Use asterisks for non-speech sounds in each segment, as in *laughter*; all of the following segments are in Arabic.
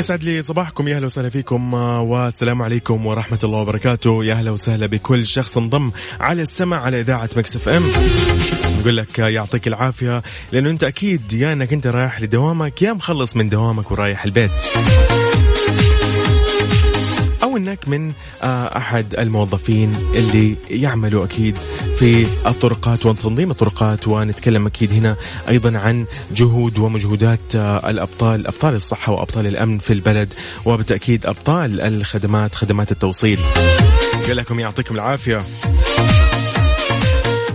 يسعد لي صباحكم. يا أهلا وسهلا فيكم آه، والسلام عليكم ورحمة الله وبركاته. يا أهلا وسهلا بكل شخص انضم على السمع على إذاعة Mix FM. نقول لك آه، يعطيك العافية لأنه أنت أكيد يا أنك أنت رايح لدوامك يا مخلص من دوامك ورايح البيت. أو إنك من آه، أحد الموظفين اللي يعملوا أكيد في الطرقات وتنظيم الطرقات ونتكلم أكيد هنا أيضا عن جهود ومجهودات آه، الأبطال أبطال الصحة وأبطال الأمن في البلد وبالتأكيد أبطال الخدمات خدمات التوصيل. لكم يعطيكم العافية.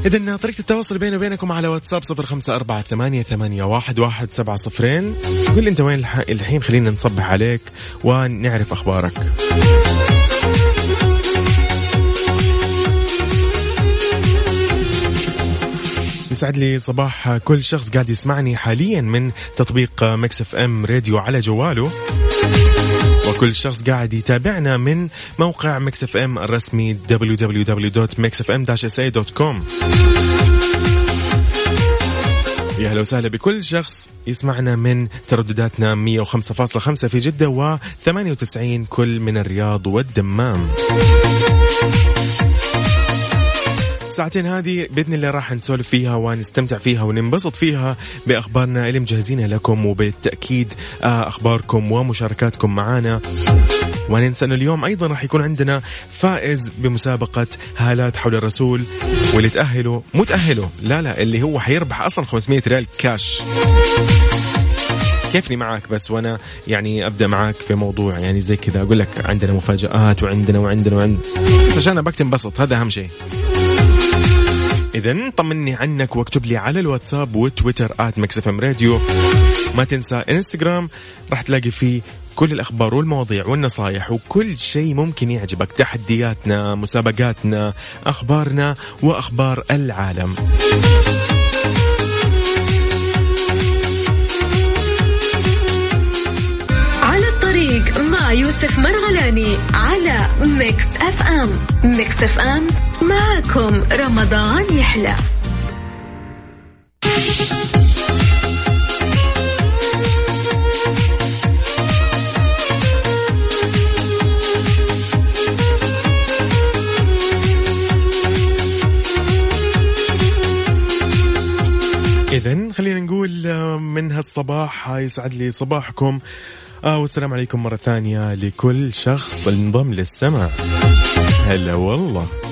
إذا طريقة التواصل بيني وبينكم على واتساب صفر خمسة أربعة ثمانية, ثمانية واحد, واحد سبعة صفرين. قل أنت وين الح- الحين خلينا نصبح عليك ونعرف أخبارك. يسعد لي صباح كل شخص قاعد يسمعني حاليا من تطبيق Mix FM Radio على جواله. وكل شخص قاعد يتابعنا من موقع Mix FM الرسمي www.mixfm-sa.com يا أهلا وسهلا بكل شخص يسمعنا من تردداتنا 105.5 في جدة و98 كل من الرياض والدمام. الساعتين هذه بإذن الله راح نسولف فيها ونستمتع فيها وننبسط فيها بأخبارنا اللي مجهزينها لكم وبالتأكيد آه، أخباركم ومشاركاتكم معنا وننسى انه اليوم أيضا راح يكون عندنا فائز بمسابقة هالات حول الرسول واللي تأهلوا مو تاهلوا لا لا اللي هو حيربح أصلا 500 ريال كاش. كيفني معاك بس وأنا يعني أبدأ معاك في موضوع يعني زي كذا. أقول لك عندنا مفاجآت وعندنا وعندنا وعندنا. عشان ابغاك تنبسط هذا أهم شيء. إذا طمني عنك واكتب لي على الواتساب وتويتر آت إم راديو. ما تنسى إنستغرام راح تلاقي فيه كل الأخبار والمواضيع والنصايح وكل شيء ممكن يعجبك. تحدياتنا مسابقاتنا أخبارنا وأخبار العالم. على الطريق مع يوسف مرغلاني على Mix FM. Mix FM معكم رمضان يحلى. إذا خلينا نقول آه، من هالصباح آه، يسعد لي صباحكم. آه والسلام عليكم مرة ثانية لكل شخص انضم للسمع هلا والله.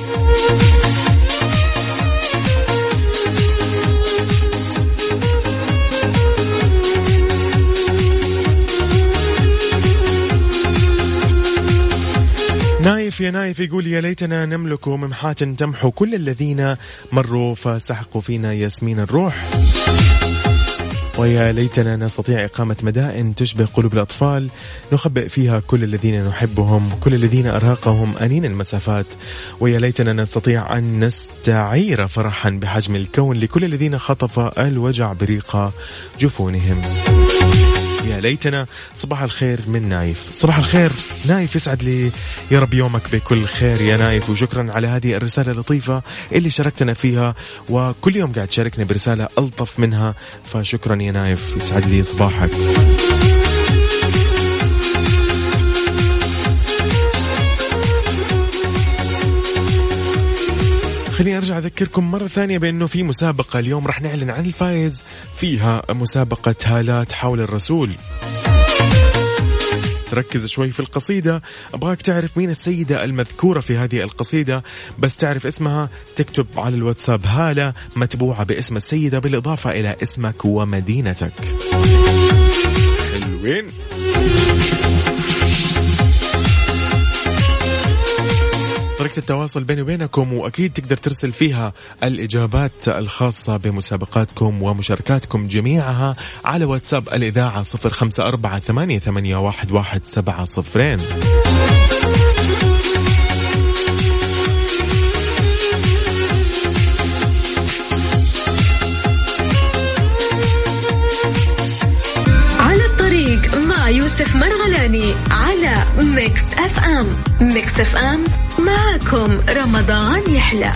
نايف يا نايف يقول يا ليتنا نملك ممحات تمحو كل الذين مروا فسحقوا فينا ياسمين الروح. ويا ليتنا نستطيع إقامة مدائن تشبه قلوب الأطفال نخبئ فيها كل الذين نحبهم كل الذين أرهقهم أنين المسافات. ويا ليتنا نستطيع أن نستعير فرحا بحجم الكون لكل الذين خطف الوجع بريق جفونهم. يا ليتنا. صباح الخير من نايف. صباح الخير. نايف يسعد لي. يا رب يومك بكل خير يا نايف. وشكرا على هذه الرسالة اللطيفة اللي شاركتنا فيها. وكل يوم قاعد تشاركنا برسالة ألطف منها. فشكرا يا نايف. يسعد لي صباحك. خليني أرجع أذكركم مرة ثانية بأنه في مسابقة اليوم راح نعلن عن الفائز فيها مسابقة هالات حول الرسول. تركز شوي في القصيدة. أبغاك تعرف مين السيدة المذكورة في هذه القصيدة. بس تعرف اسمها تكتب على الواتساب هالة متبوعة باسم السيدة بالإضافة إلى اسمك ومدينتك. حلوين. طريقة التواصل بيني وبينكم وأكيد تقدر ترسل فيها الإجابات الخاصة بمسابقاتكم ومشاركاتكم جميعها على واتساب الإذاعة صفر خمسة أربعة ثمانية, ثمانية واحد, واحد سبعة صفرين. على الطريق مع يوسف مرغلاني على Mix FM. Mix FM. معكم رمضان يحلى.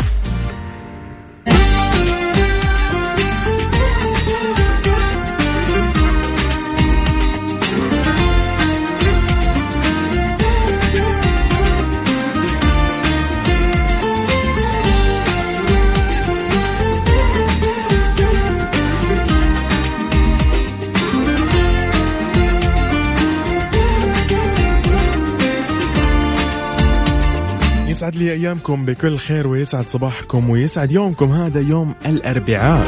يسعد لي أيامكم بكل خير ويسعد صباحكم ويسعد يومكم. هذا يوم الأربعاء.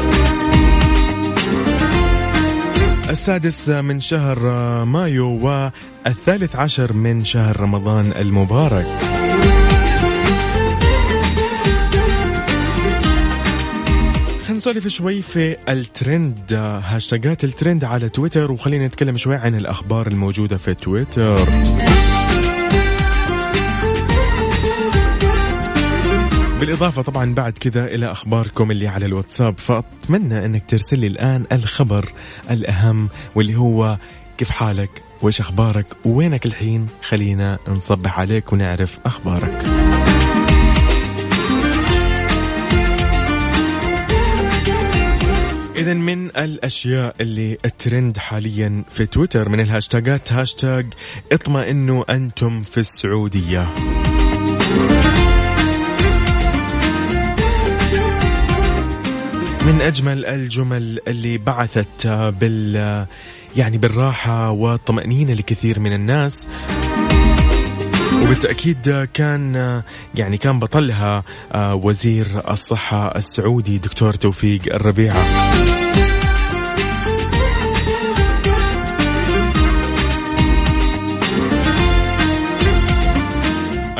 السادس من شهر مايو والثالث عشر من شهر رمضان المبارك. نسولف شوي في الترند. هاشتاجات الترند على تويتر وخلينا نتكلم شوي عن الأخبار الموجودة في تويتر. بالإضافة طبعا بعد كذا إلى أخباركم اللي على الواتساب فأتمنى أنك ترسل لي الآن الخبر الأهم واللي هو كيف حالك؟ وإيش أخبارك؟ ووينك الحين؟ خلينا نصبح عليك ونعرف أخبارك. إذا من الأشياء اللي الترند حاليا في تويتر من الهاشتاجات هاشتاج اطمئنوا أنتم في السعودية. من أجمل الجمل اللي بعثت بال يعني بالراحة والطمأنينة لكثير من الناس. وبالتأكيد كان يعني كان بطلها وزير الصحة السعودي دكتور توفيق الربيعه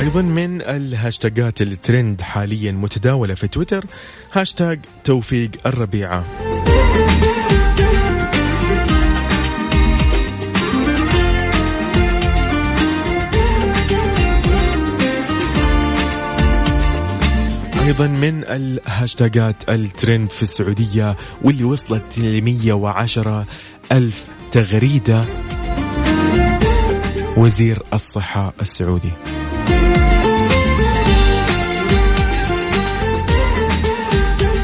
أيضا من الهاشتاجات الترند حاليا متداولة في تويتر هاشتاج توفيق الربيعة. أيضا من الهاشتاجات الترند في السعودية واللي وصلت ل 110 ألف تغريدة وزير الصحة السعودي.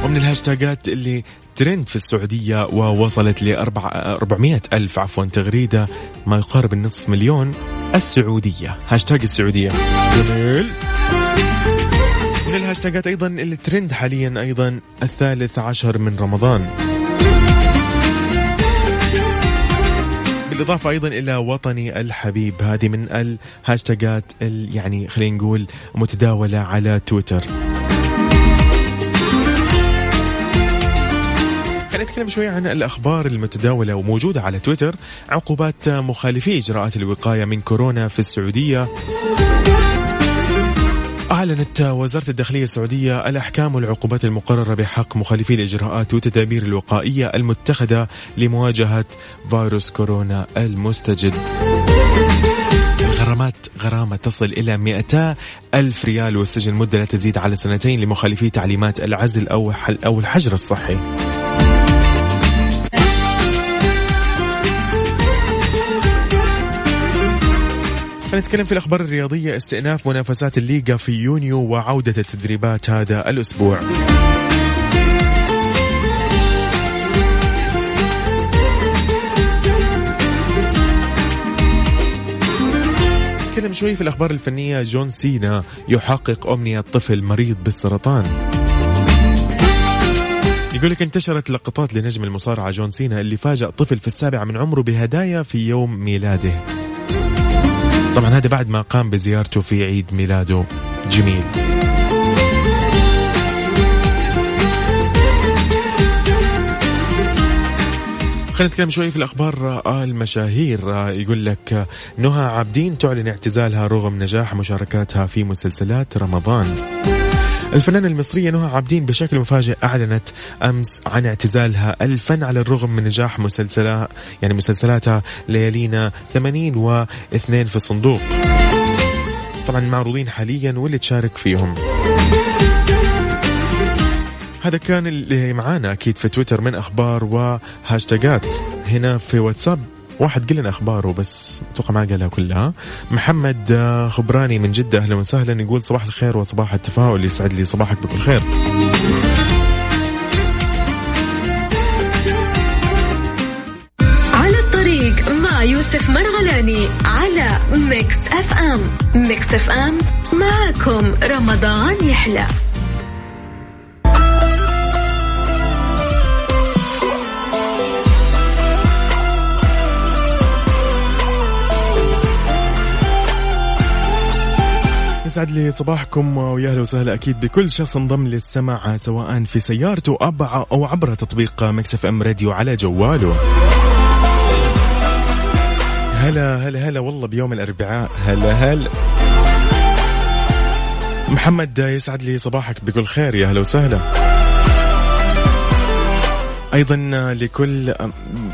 ومن الهاشتاجات اللي ترند في السعودية ووصلت ل 400 ألف عفوا تغريدة ما يقارب النصف مليون السعودية. هاشتاج السعودية. جميل. من الهاشتاجات أيضا اللي ترند حاليا أيضا الثالث عشر من رمضان. بالإضافة أيضا إلى وطني الحبيب هذه من الهاشتاجات يعني خلينا نقول متداولة على تويتر. خلينا نتكلم شوي عن الأخبار المتداولة وموجودة على تويتر. عقوبات مخالفي إجراءات الوقاية من كورونا في السعودية. أعلنت وزارة الداخلية السعودية الأحكام والعقوبات المقررة بحق مخالفي الإجراءات والتدابير الوقائية المتخذة لمواجهة فيروس كورونا المستجد. الغرامات غرامة تصل إلى 200 ألف ريال والسجن مدة لا تزيد على سنتين لمخالفي تعليمات العزل أو أو الحجر الصحي. نتكلم في الأخبار الرياضية. استئناف منافسات الليغا في يونيو وعودة التدريبات هذا الأسبوع. نتكلم شوي في الأخبار الفنية. جون سينا يحقق أمنية طفل مريض بالسرطان. يقول لك انتشرت لقطات لنجم المصارعة جون سينا اللي فاجأ طفل في السابعة من عمره بهدايا في يوم ميلاده. طبعا هذا بعد ما قام بزيارته في عيد ميلاده جميل. خلينا نتكلم شوي في الأخبار آه المشاهير آه يقول لك آه نهى عابدين تعلن اعتزالها رغم نجاح مشاركاتها في مسلسلات رمضان. الفنانة المصرية نهى عابدين بشكل مفاجئ أعلنت أمس عن اعتزالها. الفن على الرغم من نجاح مسلسلها يعني مسلسلاتها ليالينا 80 واثنين في الصندوق. طبعا معروضين حاليا واللي تشارك فيهم. هذا كان اللي معانا أكيد في تويتر من أخبار وهاشتاجات. هنا في واتساب. واحد قال لنا أخباره بس أتوقع ما قالها كلها. محمد خبراني من جدة أهلا وسهلا يقول صباح الخير وصباح التفاؤل يسعد لي صباحك بكل خير على الطريق مع يوسف مرغلاني على Mix FM. Mix FM معكم رمضان يحلى. يسعد لي صباحكم ويا أهلا وسهلا أكيد بكل شخص انضم للسمع سواء في سيارته أو عبر تطبيق Mix FM Radio على جواله. هلا هلا هلا والله بيوم الأربعاء. هلا هلا. محمد يسعد لي صباحك بكل خير يا أهلا وسهلا. أيضا لكل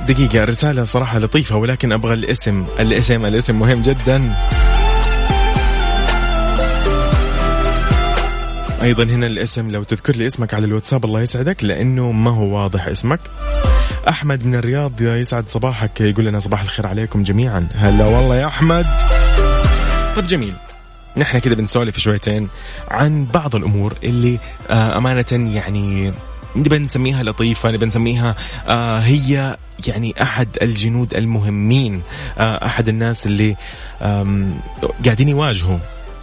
دقيقة رسالة صراحة لطيفة ولكن أبغى الاسم الاسم الاسم مهم جدا. أيضا هنا الاسم لو تذكر لي اسمك على الواتساب الله يسعدك لأنه ما هو واضح اسمك. أحمد من الرياض يسعد صباحك يقول لنا صباح الخير عليكم جميعا. هلا والله يا أحمد. طب جميل نحن كده بنسولف شويتين عن بعض الأمور اللي آه أمانة يعني نبى نسميها لطيفة نبى نسميها آه هي يعني أحد الجنود المهمين آه أحد الناس اللي قاعدين يواجهوا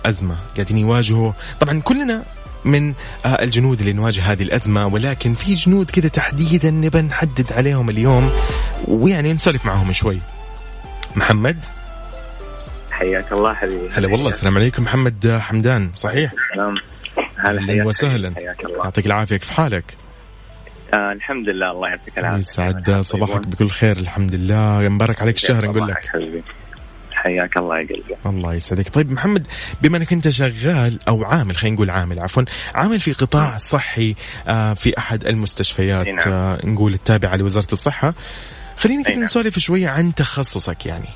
أزمة قاعدين يواجهوا. طبعا كلنا من آه، الجنود اللي نواجه هذه الأزمة. ولكن في جنود كده تحديدا نبى نحدد عليهم اليوم. ويعني نسولف معهم شوي. محمد؟ حياك الله حبيبي. هلا والله السلام عليكم. محمد حمدان صحيح؟ سلام. هلا أهلا وسهلا. حياك الله. يعطيك العافية. كيف حالك؟ آه الحمد لله الله يعطيك العافية. يسعد. صباحك بكل خير الحمد لله. مبارك عليك الشهر نقول لك. حبيبي. حياك الله يا قلبي الله يسعدك طيب محمد بما انك انت شغال أو عامل خلينا نقول عامل عفوا عامل في قطاع صحي آه، في أحد المستشفيات نعم. آه، نقول التابعة لوزارة الصحة خلينا كده نعم. نسولف شوية عن تخصصك يعني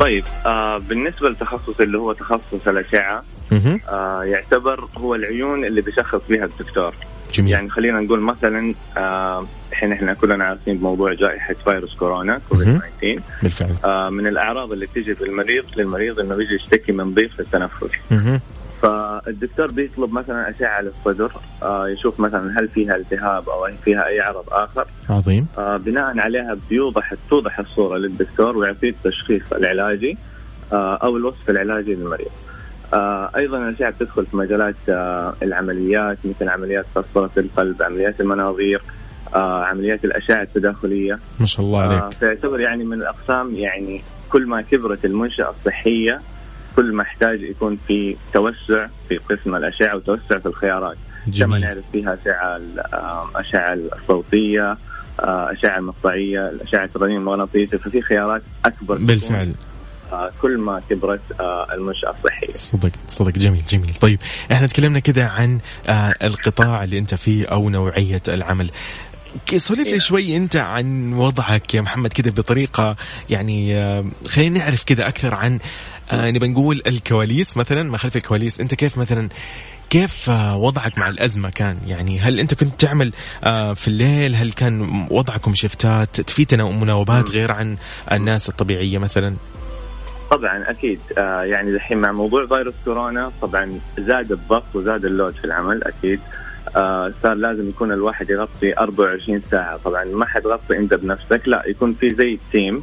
طيب آه بالنسبة لتخصص اللي هو تخصص الأشعة. آه يعتبر هو العيون اللي بيشخص فيها الدكتور جميل يعني خلينا نقول مثلا آه، الحين إحنا كلنا عارفين بموضوع جائحة فيروس كورونا كوفيد مهم. 19 بالفعل آه من الأعراض اللي تيجي بالمريض للمريض إنه يجي يشتكي من ضيق في التنفس. فالدكتور بيطلب مثلا أشعة للصدر آه يشوف مثلا هل فيها التهاب أو هل فيها أي عرض آخر عظيم آه بناء عليها بيوضح توضح الصورة للدكتور ويعطيه التشخيص العلاجي آه أو الوصف العلاجي للمريض. آه أيضا الاشعه بتدخل في مجالات آه العمليات مثل عمليات قسطره القلب، عمليات المناظير، آه عمليات الأشعة التداخلية. ما شاء الله عليك. تعتبر يعني من الأقسام يعني كل ما كبرت المنشأة الصحية كل ما احتاج يكون في توسع في قسم الأشعة وتوسع في الخيارات. كما نعرف فيها أشعة الاشعه الصوتية أشعة المقطعية الأشعة الرنين المغناطيسي ففي خيارات أكبر. بالفعل. كل ما كبرت آه، المنشأة الصحيه صدق صدق. جميل جميل. طيب إحنا تكلمنا كده عن آه القطاع اللي انت فيه أو نوعية العمل. سولف لي إيه. شوي انت عن وضعك يا محمد كده بطريقة يعني آه خلينا نعرف كده أكثر عن نبى نقول الكواليس مثلا ما خلف الكواليس. انت كيف مثلا كيف وضعك مع الأزمة كان؟ يعني هل أنت كنت تعمل في الليل؟ هل كان وضعكم شفتات؟ في مناوبات غير عن الناس الطبيعية مثلا؟ طبعا أكيد آه، يعني الحين مع موضوع فيروس كورونا طبعا زاد الضغط وزاد اللود في العمل أكيد آه، صار لازم يكون الواحد يغطي 24 ساعة. طبعا ما حتغطي أنت بنفسك لا يكون في زي تيم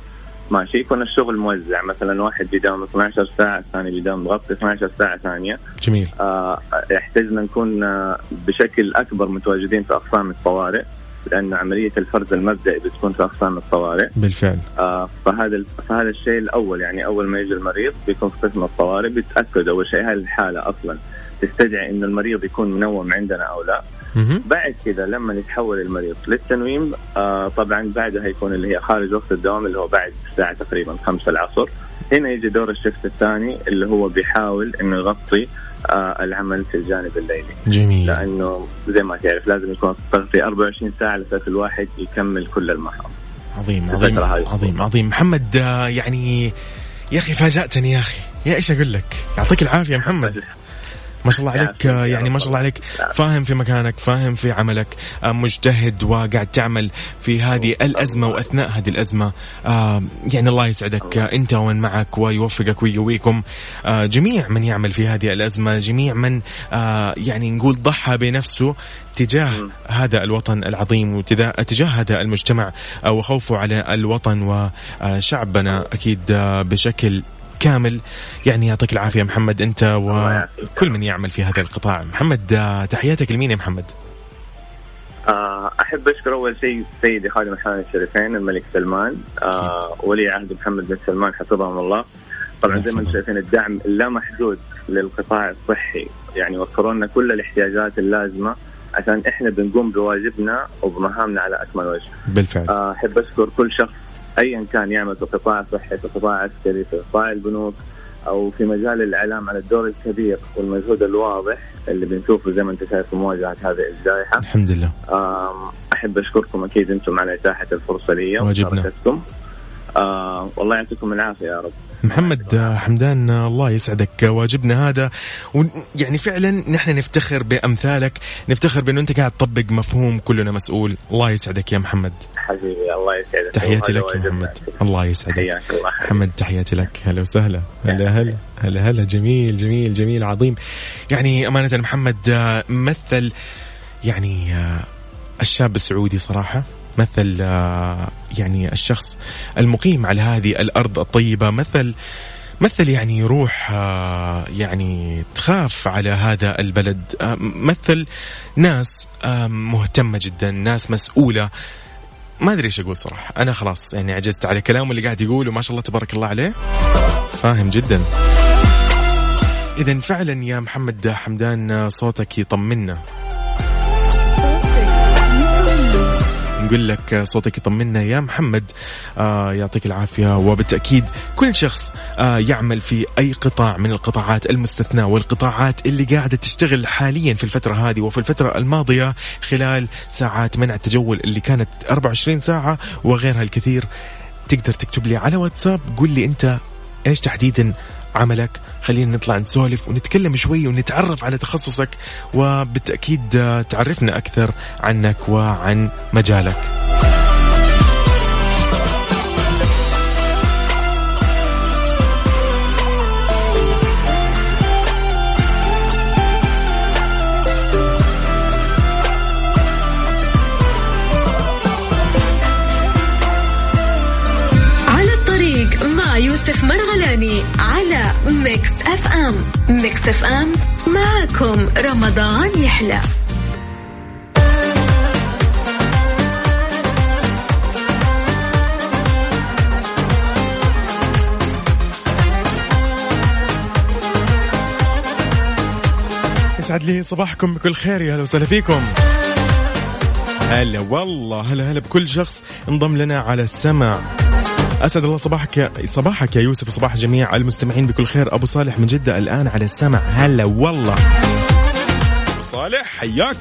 ماشي يكون الشغل موزع. مثلا واحد بيداوم 12 ساعة الثاني بيداوم مغطي 12 ساعة ثانية. جميل. آه، يحتاجنا نكون آه، بشكل أكبر متواجدين في أقسام الطوارئ. لأن عملية الفرز المبدئي بتكون في أقسام الطوارئ. بالفعل. آه فهذا فهذا الشيء الأول يعني أول ما يجي المريض بيكون في قسم الطوارئ بيتأكد أول شيء هل الحالة أصلا تستدعي إنه المريض يكون منوم عندنا أو لا. بعد كذا لما يتحول المريض للتنويم آه طبعا بعدها يكون اللي هي خارج وقت الدوام اللي هو بعد الساعة تقريبا خمسة العصر. هنا يجي دور الشفت الثاني اللي هو بيحاول إنه يغطي العمل في الجانب الليلي. جميل. لأنه زي ما تعرف لازم يكون تغطي 24 ساعة لاساس الواحد يكمل كل المهام عظيم في عظيم. عظيم عظيم. محمد آه، يعني يا أخي فاجأتني يا أخي. يا إيش أقول لك؟ يعطيك العافية محمد. ما شاء الله عليك يعني. ما شاء الله عليك. فاهم في مكانك فاهم في عملك آه، مجتهد وقاعد تعمل في هذه الأزمة وأثناء هذه الأزمة آه، يعني الله يسعدك أنت ومن معك ويوفقك ويقويكم آه، جميع من يعمل في هذه الأزمة جميع من يعني نقول ضحى بنفسه تجاه. هذا الوطن العظيم وتجاه هذا المجتمع وخوفه على الوطن وشعبنا أكيد بشكل كامل. يعني يعطيك العافية محمد يعافيك. وكل من يعمل في هذا القطاع. محمد آه، تحياتك لمين يا محمد؟ آه أحب أشكر أول شيء سيدي خادم الحرمين الشريفين الملك سلمان. آه ولي عهد محمد بن سلمان حفظهم الله. طبعا زي ما أنتم شايفين الدعم اللامحدود للقطاع الصحي. يعني وفروا لنا كل الاحتياجات اللازمة عشان إحنا بنقوم بواجبنا وبمهامنا على أكمل وجه. بالفعل. آه، أحب أشكر كل شخص ايا كان يعمل في القطاع الصحي في القطاع العسكري في قطاع البنوك أو في مجال الإعلام على الدور الكبير والمجهود الواضح اللي بنشوفه زي ما أنت شايف في مواجهة هذه الجائحة. الحمد لله. أحب أشكركم أكيد أنتم على إتاحة الفرصة لي واجبنا. آه والله يعطيكم العافية يا رب. محمد حمدان الله يسعدك. واجبنا هذا. ويعني فعلا نحن نفتخر بأمثالك نفتخر بأنه أنت قاعد تطبق مفهوم كلنا مسؤول. الله يسعدك يا محمد. حبيبي الله يسعدك. تحياتي لك يا. محمد. الله يسعدك. محمد تحياتي لك. هلا وسهلا. هلا هلا هلا هلا. جميل جميل جميل عظيم. يعني أمانة محمد آه، مثل يعني آه، الشاب السعودي صراحة. مثل آه، يعني الشخص المقيم على هذه الأرض الطيبة مثل مثل يعني روح آه، يعني تخاف على هذا البلد. آه، مثل ناس مهتمة جدا ناس مسؤولة. ما أدري إيش أقول صراحة. أنا خلاص يعني عجزت على كلامه اللي قاعد يقوله. ما شاء الله تبارك الله عليه. فاهم جدا. اذا فعلا يا محمد حمدان صوتك يطمنا. نقول لك صوتك يطمنا يا محمد. آه يعطيك العافية وبالتأكيد كل شخص آه يعمل في أي قطاع من القطاعات المستثناة والقطاعات اللي قاعدة تشتغل حاليا في الفترة هذه وفي الفترة الماضية خلال ساعات منع التجول اللي كانت 24 ساعة وغيرها الكثير. تقدر تكتب لي على واتساب قول لي أنت إيش تحديدا عملك. خلينا نطلع نسولف ونتكلم شوي ونتعرف على تخصصك وبالتأكيد آه، تعرفنا أكثر عنك وعن مجالك. مع يوسف مرغلاني على Mix FM. Mix FM معكم رمضان يحلى. يسعد لي صباحكم بكل خير يا هلا وسهلا فيكم. هلا والله هلا هلا بكل شخص انضم لنا على السمع أسعد الله صباحك يا صباحك يا يوسف وصباح جميع المستمعين بكل خير. أبو صالح من جدة الآن على السمع. هلا والله. أبو صالح حياك.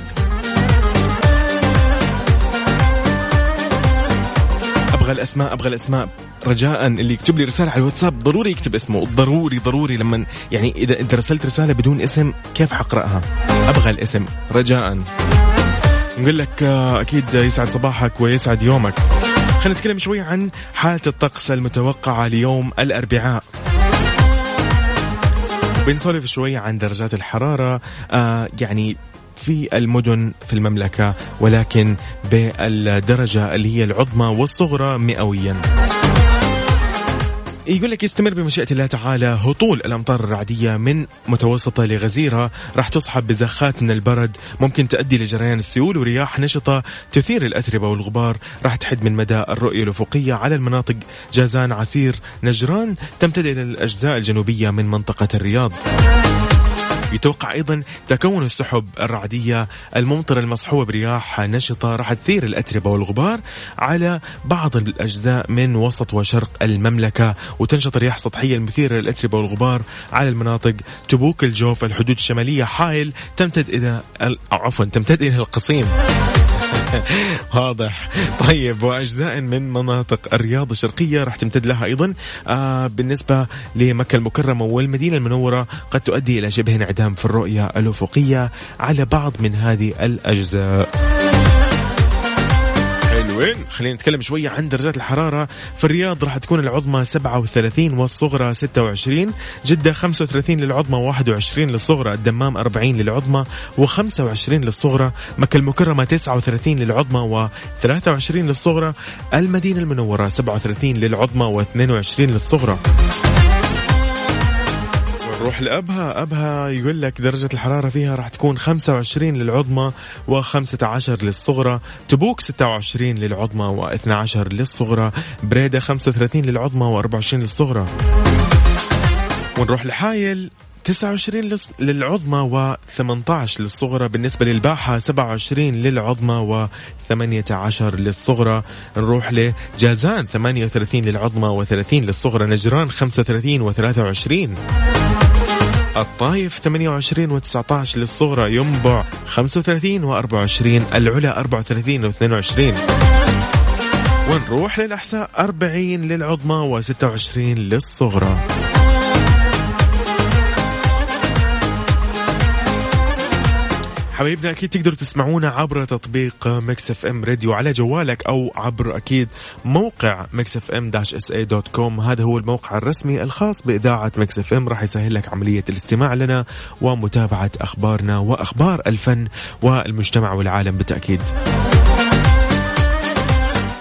أبغى الأسماء أبغى الأسماء. رجاء اللي يكتب لي رسالة على الواتساب ضروري يكتب اسمه. ضروري ضروري. لما يعني اذا انت رسلت رسالة بدون اسم كيف حقرأها؟ أبغى الاسم. رجاء. نقول لك آه، أكيد يسعد صباحك ويسعد يومك. خلينا نتكلم شوي عن حالة الطقس المتوقعة ليوم الأربعاء. بنسولف شوي عن درجات الحرارة آه يعني في المدن في المملكة ولكن بالدرجة اللي هي العظمى والصغرى مئويا. يقول لك يستمر بمشيئة الله تعالى هطول الأمطار الرعدية من متوسطة لغزيرة. راح تصحب بزخات من البرد. ممكن تؤدي لجريان السيول ورياح نشطة تثير الأتربة والغبار. راح تحد من مدى الرؤية الأفقية على المناطق جازان عسير نجران. تمتد إلى الأجزاء الجنوبية من منطقة الرياض. يتوقع أيضا تكون السحب الرعدية الممطرة المصحوبة برياح نشطة راح تثير الأتربة والغبار على بعض الأجزاء من وسط وشرق المملكة وتنشط الرياح السطحيه المثيره للأتربة والغبار على المناطق. تبوك الجوف الحدود الشمالية حائل تمتد إلى عفوا تمتد إلى القصيم. *laughs* واضح. طيب وأجزاء من مناطق الرياض الشرقية راح تمتد لها أيضا. آه بالنسبة لمكة المكرمة والمدينة المنورة قد تؤدي إلى شبه انعدام في الرؤية الأفقية على بعض من هذه الأجزاء. حلوين خلينا نتكلم شوية عن درجات الحرارة. في الرياض راح تكون العظمى 37 والصغرى 26 جدة 35 للعظمى 21 للصغرى. الدمام 40 للعظمى و25 للصغرى. مكة المكرمة 39 للعظمى و23 للصغرى. المدينة المنورة 37 للعظمى و22 للصغرى. نروح لأبها. أبها يقول لك درجة الحرارة فيها راح تكون 25 للعظمى و15 للصغرى. تبوك 26 للعظمى و12 للصغرى. بريدة 35 للعظمى و24 للصغرى. ونروح لحايل 29 للعظمى و18 للصغرى. بالنسبة للباحة 27 للعظمى و18 للصغرى. نروح لجازان 38 للعظمى و30 للصغرى. نجران 35 و23 الطايف 28 و19 للصغرى ينبع 35 و24 العلا 34 و22 ونروح للأحساء 40 للعظمى و26 للصغرى. حبايبنا أكيد تقدروا تسمعونا عبر تطبيق Mix FM Radio على جوالك أو عبر أكيد موقع Mix FM dash SA dot com. هذا هو الموقع الرسمي الخاص بإذاعة Mix FM. راح يسهل لك عملية الاستماع لنا ومتابعة أخبارنا وأخبار الفن والمجتمع والعالم بالتأكيد.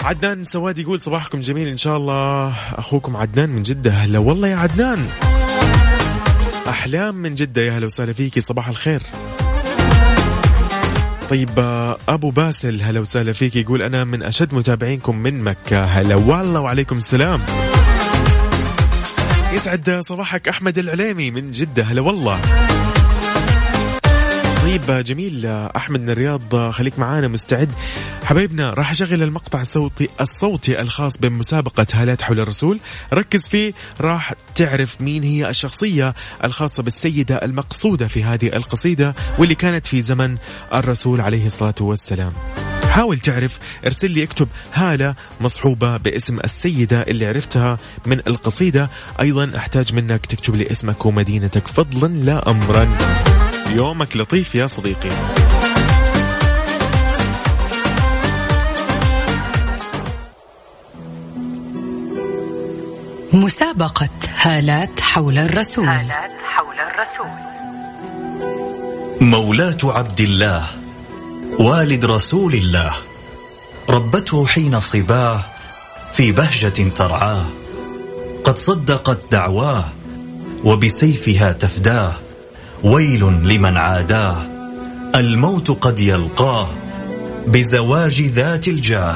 عدنان سواد يقول صباحكم جميل إن شاء الله. أخوكم عدنان من جدة. هلا والله يا عدنان. أحلام من جدة. يا هلا وسهلا فيكي. صباح الخير. طيب أبو باسل هلا وسهلا فيك يقول أنا من أشد متابعينكم من مكة. هلا والله وعليكم السلام. يسعد صباحك أحمد العليمي من جدة هلا والله. طيب جميل. أحمد من الرياض خليك معانا مستعد. حبايبنا راح أشغل المقطع الصوتي الصوتي الخاص بمسابقة هالات حول الرسول. ركز فيه راح تعرف مين هي الشخصية الخاصة بالسيدة المقصودة في هذه القصيدة واللي كانت في زمن الرسول عليه الصلاة والسلام. حاول تعرف ارسل لي اكتب هالة مصحوبة باسم السيدة اللي عرفتها من القصيدة. أيضا أحتاج منك تكتب لي اسمك ومدينتك فضلا لا أمرا. يومك لطيف يا صديقي. مسابقة هالات حول الرسول. هالات حول الرسول. مولاة عبد الله والد رسول الله ربته حين صباه في بهجة ترعاه قد صدقت دعواه وبسيفها تفداه. ويل لمن عاداه الموت قد يلقاه بزواج ذات الجاه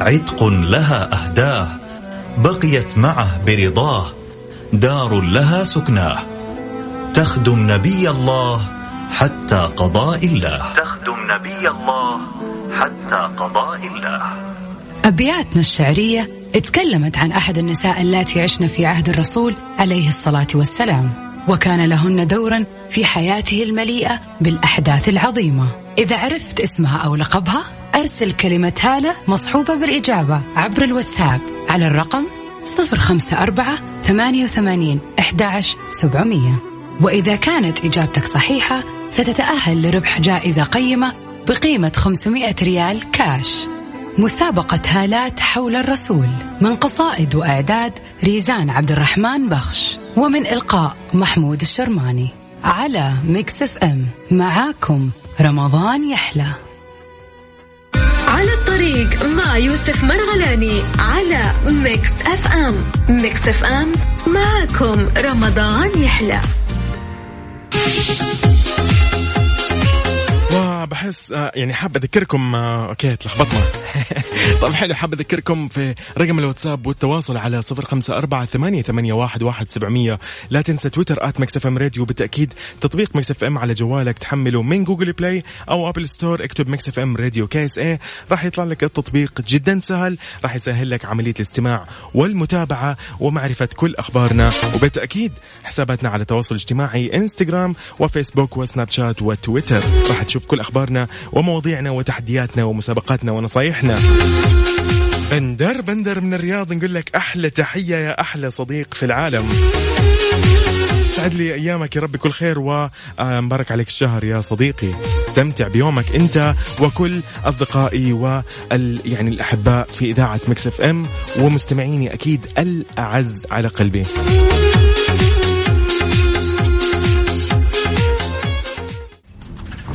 عتق لها أهداه بقيت معه برضاه دار لها سكناه تخدم نبي الله حتى قضاء الله. تخدم نبي الله حتى قضاء الله. أبياتنا الشعرية تكلمت عن أحد النساء اللاتي عشن في عهد الرسول عليه الصلاة والسلام. وكان لهن دورا في حياته المليئة بالأحداث العظيمة. إذا عرفت اسمها أو لقبها أرسل كلمة هالة مصحوبة بالإجابة عبر الواتساب على الرقم 054 88 11 700 وإذا كانت إجابتك صحيحة ستتأهل لربح جائزة قيمة بقيمة 500 ريال كاش. مسابقة هالات حول الرسول من قصائد وإعداد ريزان عبد الرحمن بخش ومن إلقاء محمود الشرماني. على Mix FM معاكم رمضان يحلى. على الطريق مع يوسف مرغلاني على Mix FM. Mix FM معكم رمضان يحلى. وبحس آه، يعني حاب أذكركم آه، okay تلخبطنا. *laughs* طب حلو حاب أذكركم في رقم الواتساب والتواصل على صفر خمسة أربعة ثمانية, ثمانية واحد, واحد سبعمية. لا تنسى تويتر at Mix FM Radio بالتأكيد تطبيق Mix FM على جوالك تحمله من Google Play أو Apple Store اكتب Mix FM Radio KSA راح يطلع لك التطبيق جدا سهل راح يسهل لك عملية الاستماع والمتابعة ومعرفة كل أخبارنا. وبالتأكيد حساباتنا على التواصل الاجتماعي إنستغرام وفيسبوك وسناب شات وتويتر. راح تشوف كل أخبارنا ومواضيعنا وتحدياتنا ومسابقاتنا ونصايحنا. بندر بندر من الرياض نقول لك أحلى تحية يا أحلى صديق في العالم. سعد لي أيامك يا رب كل خير ومبارك عليك الشهر يا صديقي. استمتع بيومك أنت وكل أصدقائي وال يعني الأحباء في إذاعة Mix FM ومستمعيني أكيد الأعز على قلبي.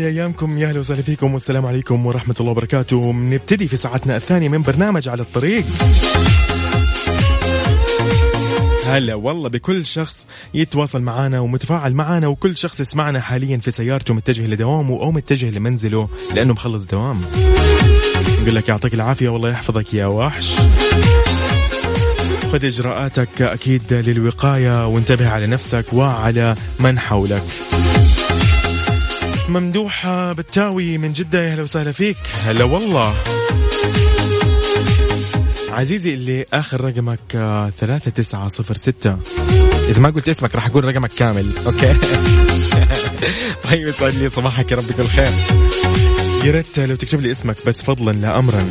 لي أيامكم. يا أهلا وسهلا فيكم والسلام عليكم ورحمة الله وبركاته. نبتدي في ساعتنا الثانية من برنامج على الطريق. هلا والله بكل شخص يتواصل معنا ومتفاعل معنا وكل شخص يسمعنا حاليا في سيارته متجه لدوامه أو متجه لمنزله لأنه مخلص دوام. نقول لك يعطيك العافية والله يحفظك يا وحش. خذ إجراءاتك أكيد للوقاية وانتبه على نفسك وعلى من حولك. ممدوح بالتاوي من جدة. يا هلا وسهلا فيك. هلا والله. عزيزي اللي آخر رقمك آه، ثلاثة تسعة صفر ستة. إذا ما قلت اسمك راح أقول رقمك كامل. أوكي؟ *laughs* طيب يسعد لي صباحك يا رب كل خير. يا ريت لو تكتب لي اسمك بس فضلا لا أمرا.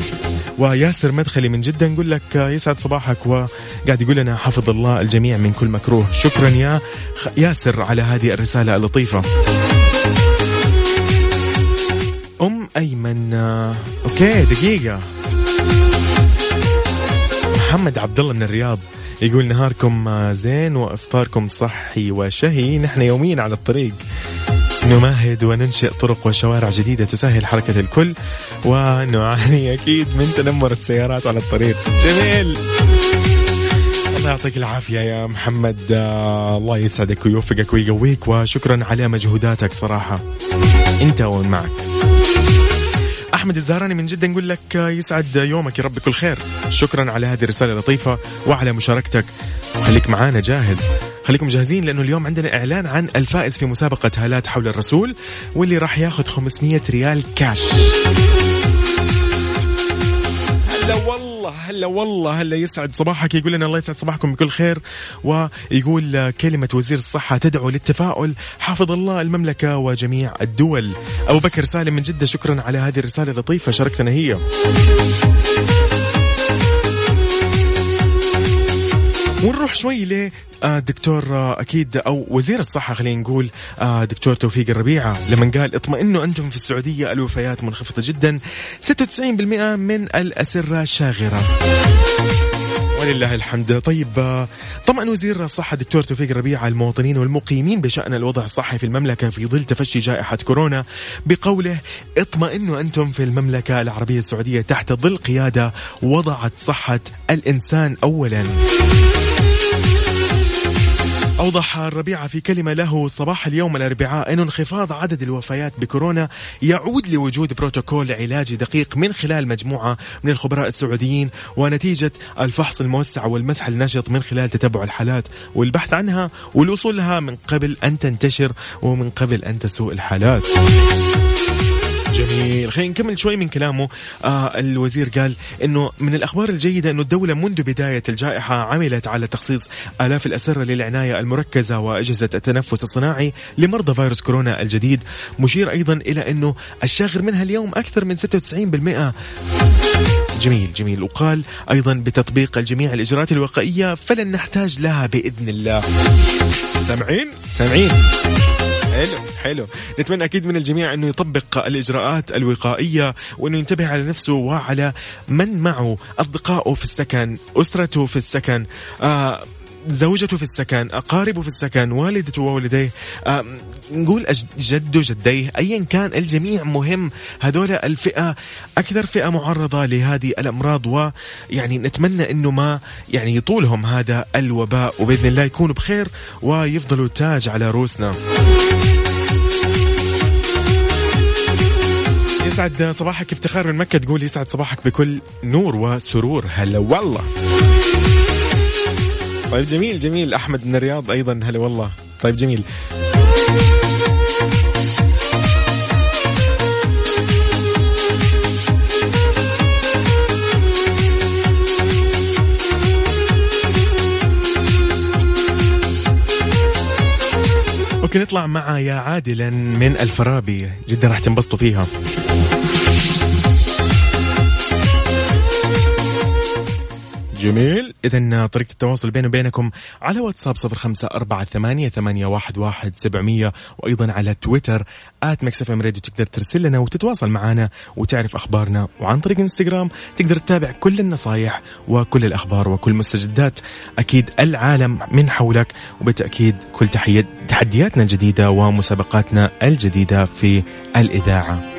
وياسر مدخلي من جدة نقول لك آه، يسعد صباحك وقاعد يقول لنا حفظ الله الجميع من كل مكروه. شكرا يا ياسر على هذه الرسالة اللطيفة. أم أيمن. أوكي دقيقة. محمد عبد الله من الرياض يقول نهاركم زين وإفطاركم صحي وشهي. نحن يوميا على الطريق. نمهد وننشئ طرق وشوارع جديدة تسهل حركة الكل ونعاني أكيد من تنمر السيارات على الطريق. جميل. الله يعطيك العافية يا محمد. الله يسعدك ويوفقك ويقويك وشكرا على مجهوداتك صراحة. أنت ومن معك أحمد الزهراني من جدة نقول لك يسعد يومك يا رب كل خير. شكرا على هذه الرسالة اللطيفة وعلى مشاركتك. وخليك معانا جاهز. خليكم جاهزين لأنه اليوم عندنا إعلان عن الفائز في مسابقة هالات حول الرسول واللي راح ياخذ 500 ريال كاش والله هلا والله هلا يسعد صباحك. يقول لنا الله يسعد صباحكم بكل خير ويقول كلمة وزير الصحة تدعو للتفاؤل. حافظ الله المملكة وجميع الدول. أبو بكر سالم من جدة شكرا على هذه الرسالة اللطيفة شاركتنا هي. ونروح شوي ل آه، آه، أكيد أو وزير الصحة خلينا نقول آه، دكتور توفيق الربيعه لما قال اطمئنوا أنتم في السعودية الوفيات منخفضة جدا. 96% من الأسرة شاغرة. ولله الحمد. طيب طمأن وزير الصحة دكتور توفيق على المواطنين والمقيمين بشأن الوضع الصحي في المملكة في ظل تفشي جائحة كورونا بقوله اطمئنوا أنتم في المملكة. العربية السعودية تحت ظل قيادة وضعت صحة الإنسان أولاً. أوضح الربيعة في كلمة له صباح اليوم الأربعاء. أن انخفاض عدد الوفيات بكورونا يعود لوجود بروتوكول علاجي دقيق من خلال مجموعة من الخبراء السعوديين ونتيجة الفحص الموسع والمسح النشط من خلال تتبع الحالات والبحث عنها والوصول لها من قبل أن تنتشر ومن قبل أن تسوء الحالات. جميل. خلينا نكمل شوي من كلامه. آه الوزير قال إنه من الأخبار الجيدة إنه الدولة منذ بداية الجائحة عملت على تخصيص آلاف الأسرة للعناية المركزة وأجهزة التنفس الصناعي لمرضى فيروس كورونا الجديد. مشير أيضا إلى إنه الشاغر منها اليوم أكثر من 96% جميل جميل. وقال أيضا بتطبيق الجميع الإجراءات الوقائية فلن نحتاج لها بإذن الله. سامعين؟ سامعين. حلو حلو. نتمنى أكيد من الجميع أنه يطبق الإجراءات الوقائية وأنه ينتبه على نفسه وعلى من معه. أصدقائه في السكن أسرته في السكن آه زوجته في السكن أقاربه في السكن والدته ووالديه آه نقول جده جديه أيا كان الجميع مهم. هذول الفئة أكثر فئة معرضة لهذه الأمراض ويعني نتمنى أنه ما يعني يطولهم هذا الوباء. وبإذن الله يكونوا بخير ويفضلوا تاج على رؤوسنا. يسعد صباحك. افتخار من مكة تقول يسعد صباحك بكل نور وسرور. هلا والله. طيب جميل جميل. أحمد من الرياض أيضا. هلا والله. طيب جميل. أوكي نطلع مع يا عادلا من الفرابي. جدا راح تنبسطوا فيها. جميل. إذا طريقة التواصل بيني وبينكم على واتساب صفر خمسة أربعة ثمانية, ثمانية واحد, واحد سبعمية وأيضا على تويتر at Mix FM Radio. تقدر ترسل لنا وتتواصل معنا وتعرف أخبارنا وعن طريق إنستغرام. تقدر تتابع كل النصايح وكل الأخبار وكل مستجدات أكيد العالم من حولك. وبالتأكيد كل تحدياتنا الجديدة ومسابقاتنا الجديدة في الإذاعة.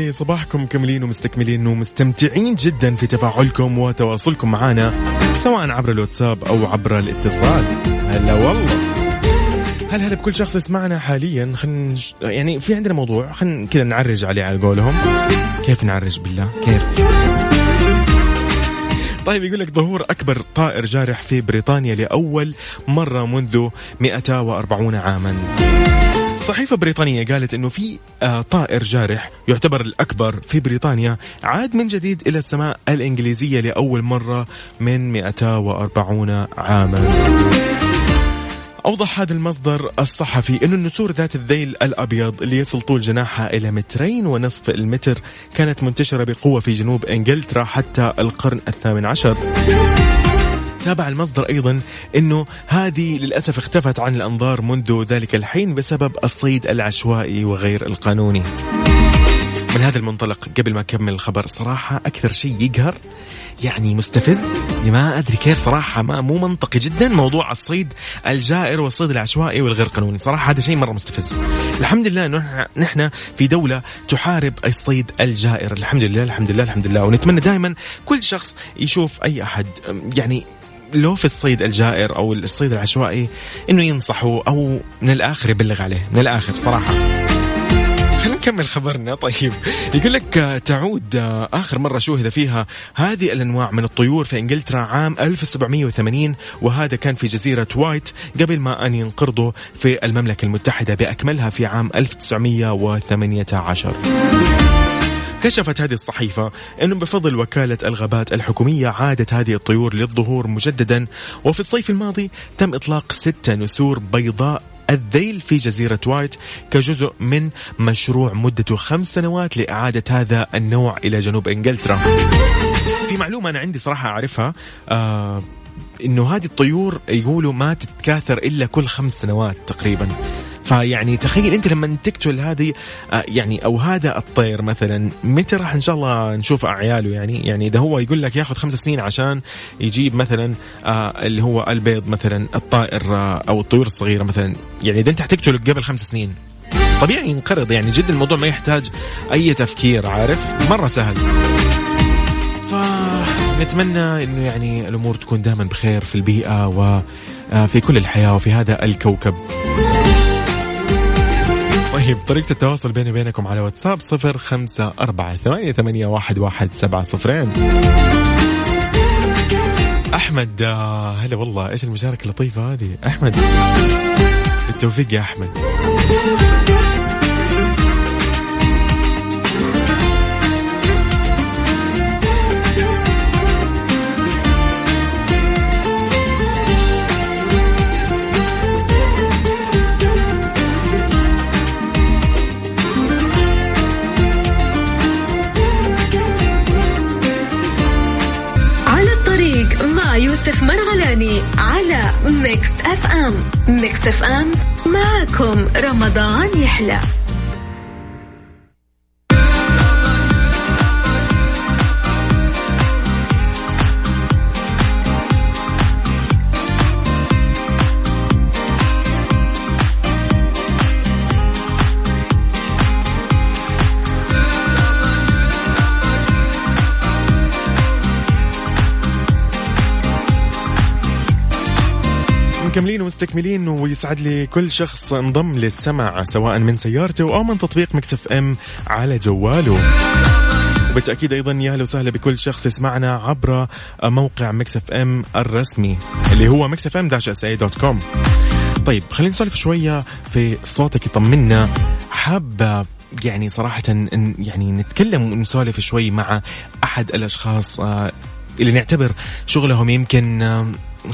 لي صباحكم كاملين ومستكملين ومستمتعين جدا في تفاعلكم وتواصلكم معنا سواء عبر الواتساب أو عبر الاتصال. هلا والله. هل هلا بكل شخص يسمعنا حاليا. خلينا يعني في عندنا موضوع خلينا كذا نعرج عليه على قولهم. كيف نعرج بالله؟ كيف؟ طيب يقول لك ظهور أكبر طائر جارح في بريطانيا لأول مرة منذ 140 عاما. صحيفة بريطانية قالت إنه في آه، طائر جارح يعتبر الأكبر في بريطانيا عاد من جديد إلى السماء الإنجليزية لأول مرة من 240 عاما. أوضح هذا المصدر الصحفي أن النسور ذات الذيل الأبيض اللي يصل طول جناحها إلى مترين ونصف المتر كانت منتشرة بقوة في جنوب إنجلترا حتى القرن الثامن عشر. تابع المصدر أيضا أنه هذه للأسف اختفت عن الأنظار منذ ذلك الحين بسبب الصيد العشوائي وغير القانوني. من هذا المنطلق قبل ما أكمل الخبر صراحة أكثر شيء يقهر يعني مستفز ما أدري كيف صراحة ما مو منطقي جدا موضوع الصيد الجائر والصيد العشوائي والغير قانوني. صراحة هذا شيء مرة مستفز. الحمد لله أنه نحن في دولة تحارب الصيد الجائر. الحمد لله الحمد لله الحمد لله. ونتمنى دائما كل شخص يشوف أي أحد. يعني لو في الصيد الجائر أو الصيد العشوائي إنه ينصحوا أو من الآخر يبلغ عليه من الآخر صراحة. خلينا نكمل خبرنا. طيب يقول لك تعود آخر مرة شوهد فيها هذه الأنواع من الطيور في إنجلترا عام 1780 وهذا كان في جزيرة وايت قبل ما أن ينقرضوا في المملكة المتحدة بأكملها في عام 1918 كشفت هذه الصحيفة أنه بفضل وكالة الغابات الحكومية عادت هذه الطيور للظهور مجددا وفي الصيف الماضي تم إطلاق ستة نسور بيضاء الذيل في جزيرة وايت كجزء من مشروع مدته خمس سنوات لإعادة هذا النوع إلى جنوب إنجلترا. في معلومة أنا عندي صراحة أعرفها آه إنه هذه الطيور يقولوا ما تتكاثر إلا كل خمس سنوات تقريبا. فيعني تخيل أنت لما تقتل هذه آه، يعني أو هذا الطير مثلا متى راح إن شاء الله نشوف أعياله يعني؟ يعني إذا هو يقول لك ياخذ خمس سنين عشان يجيب مثلا آه، اللي هو البيض مثلا الطائر آه، أو الطيور الصغيرة مثلا. يعني إذا أنت حتقتله قبل خمس سنين. طبيعي ينقرض يعني جدا الموضوع ما يحتاج أي تفكير عارف؟ مرة سهل. نتمنى إنه يعني الأمور تكون دائما بخير في البيئة وفي كل الحياة وفي هذا الكوكب. طيب طريقة التواصل بيني وبينكم على واتساب صفر خمسة أربعة ثمانية, ثمانية واحد, واحد سبعة صفرين. أحمد آه، هلا والله. إيش المشاركة اللطيفة هذه؟ أحمد. بالتوفيق يا أحمد. ميكس أف أم. ميكس أف أم. معكم رمضان يحلى. مكملين ومستكملين ويسعد لي كل شخص انضم للسمع سواء من سيارته أو من تطبيق Mix FM على جواله. وبالتأكيد أيضا يا أهلا وسهلا بكل شخص يسمعنا عبر موقع Mix FM الرسمي اللي هو Mix FM dash SA dot com. طيب خلينا نسولف شوية في صوتك يطمنا. حابه يعني صراحة إن يعني نتكلم ونسولف شوي مع أحد الأشخاص آه، اللي نعتبر شغلهم يمكن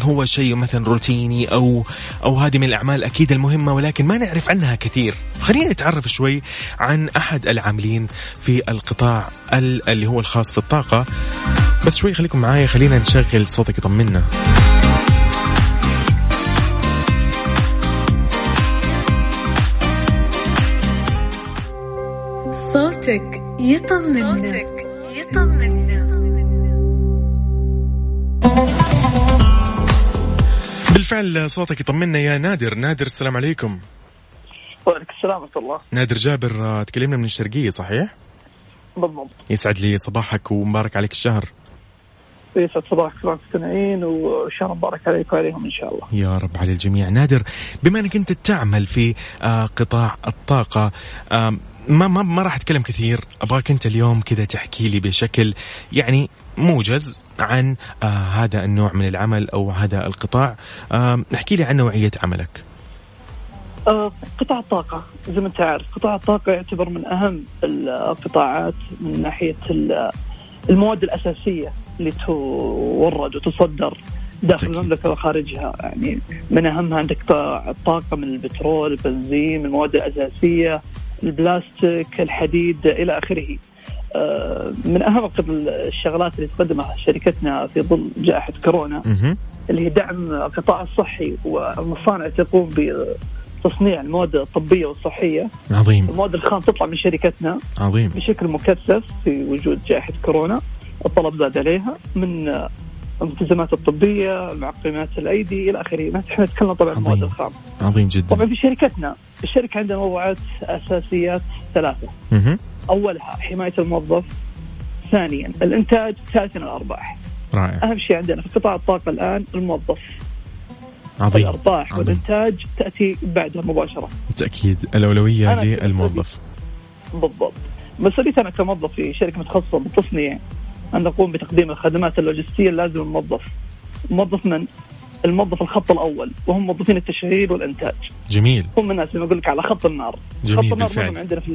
هو شيء مثلا روتيني أو أو هذه من الأعمال أكيد المهمة ولكن ما نعرف عنها كثير. خلينا نتعرف شوي عن أحد العاملين في القطاع ال- اللي هو الخاص في الطاقة. بس شوي خليكم معايا خلينا نشغل صوتك يطمنا. صوتك يطمنا. صوتك يطمنا. بالفعل صوتك يطمنا يا نادر. نادر السلام عليكم. وعليكم السلام ورحمة الله. نادر جابر آه، تكلمنا من الشرقية صحيح؟ بالضبط. يسعد لي صباحك ومبارك عليك الشهر. يسعد صباحك صباح المستمعين وشهر مبارك عليك وعليهم إن شاء الله. يا رب على الجميع. نادر بما أنك أنت تعمل في آه، قطاع الطاقة آم، ما ما ما راح أتكلم كثير. أبغاك أنت اليوم كذا تحكي لي بشكل يعني موجز عن آه هذا النوع من العمل أو هذا القطاع. آم، احكي لي عن نوعية عملك. آه، قطاع الطاقة زي ما أنت عارف قطاع الطاقة يعتبر من أهم القطاعات من ناحية ال- المواد الأساسية اللي تورد وتصدر داخل. المملكة وخارجها. يعني من أهمها عندك قطاع الطاقة من البترول البنزين المواد الأساسية البلاستيك الحديد إلى آخره. آه، من أهم الشغلات اللي تقدمها شركتنا في ظل جائحة كورونا. اللي هي دعم القطاع الصحي والمصانع تقوم بتصنيع المواد الطبية والصحية، عظيم. المواد الخام تطلع من شركتنا عظيم. بشكل مكثف في وجود جائحة كورونا، الطلب زاد عليها. من الملتزمات الطبية، معقمات الأيدي إلى آخره، إحنا نتكلم طبعا عن المواد. الخام. عظيم جدا طبعا في شركتنا، الشركة عندها موضوعات أساسيات ثلاثة، مهم. أولها حماية الموظف، ثانيا الإنتاج، ثالثا الأرباح. رائع أهم شيء عندنا في قطاع الطاقة الآن الموظف. عظيم الأرباح عظيم. والإنتاج تأتي بعدها مباشرة بالتأكيد الأولوية للموظف بالضبط مسؤوليتي أنا كموظف في شركة متخصصة بالتصنيع أن نقوم بتقديم الخدمات اللوجستية اللازمه للموظف موظف من؟ الموظف الخط الأول وهم موظفين التشغيل والإنتاج. جميل. هم الناس اللي أقول لك على خط النار. جميل خط النار بالفعل. مهم عندنا في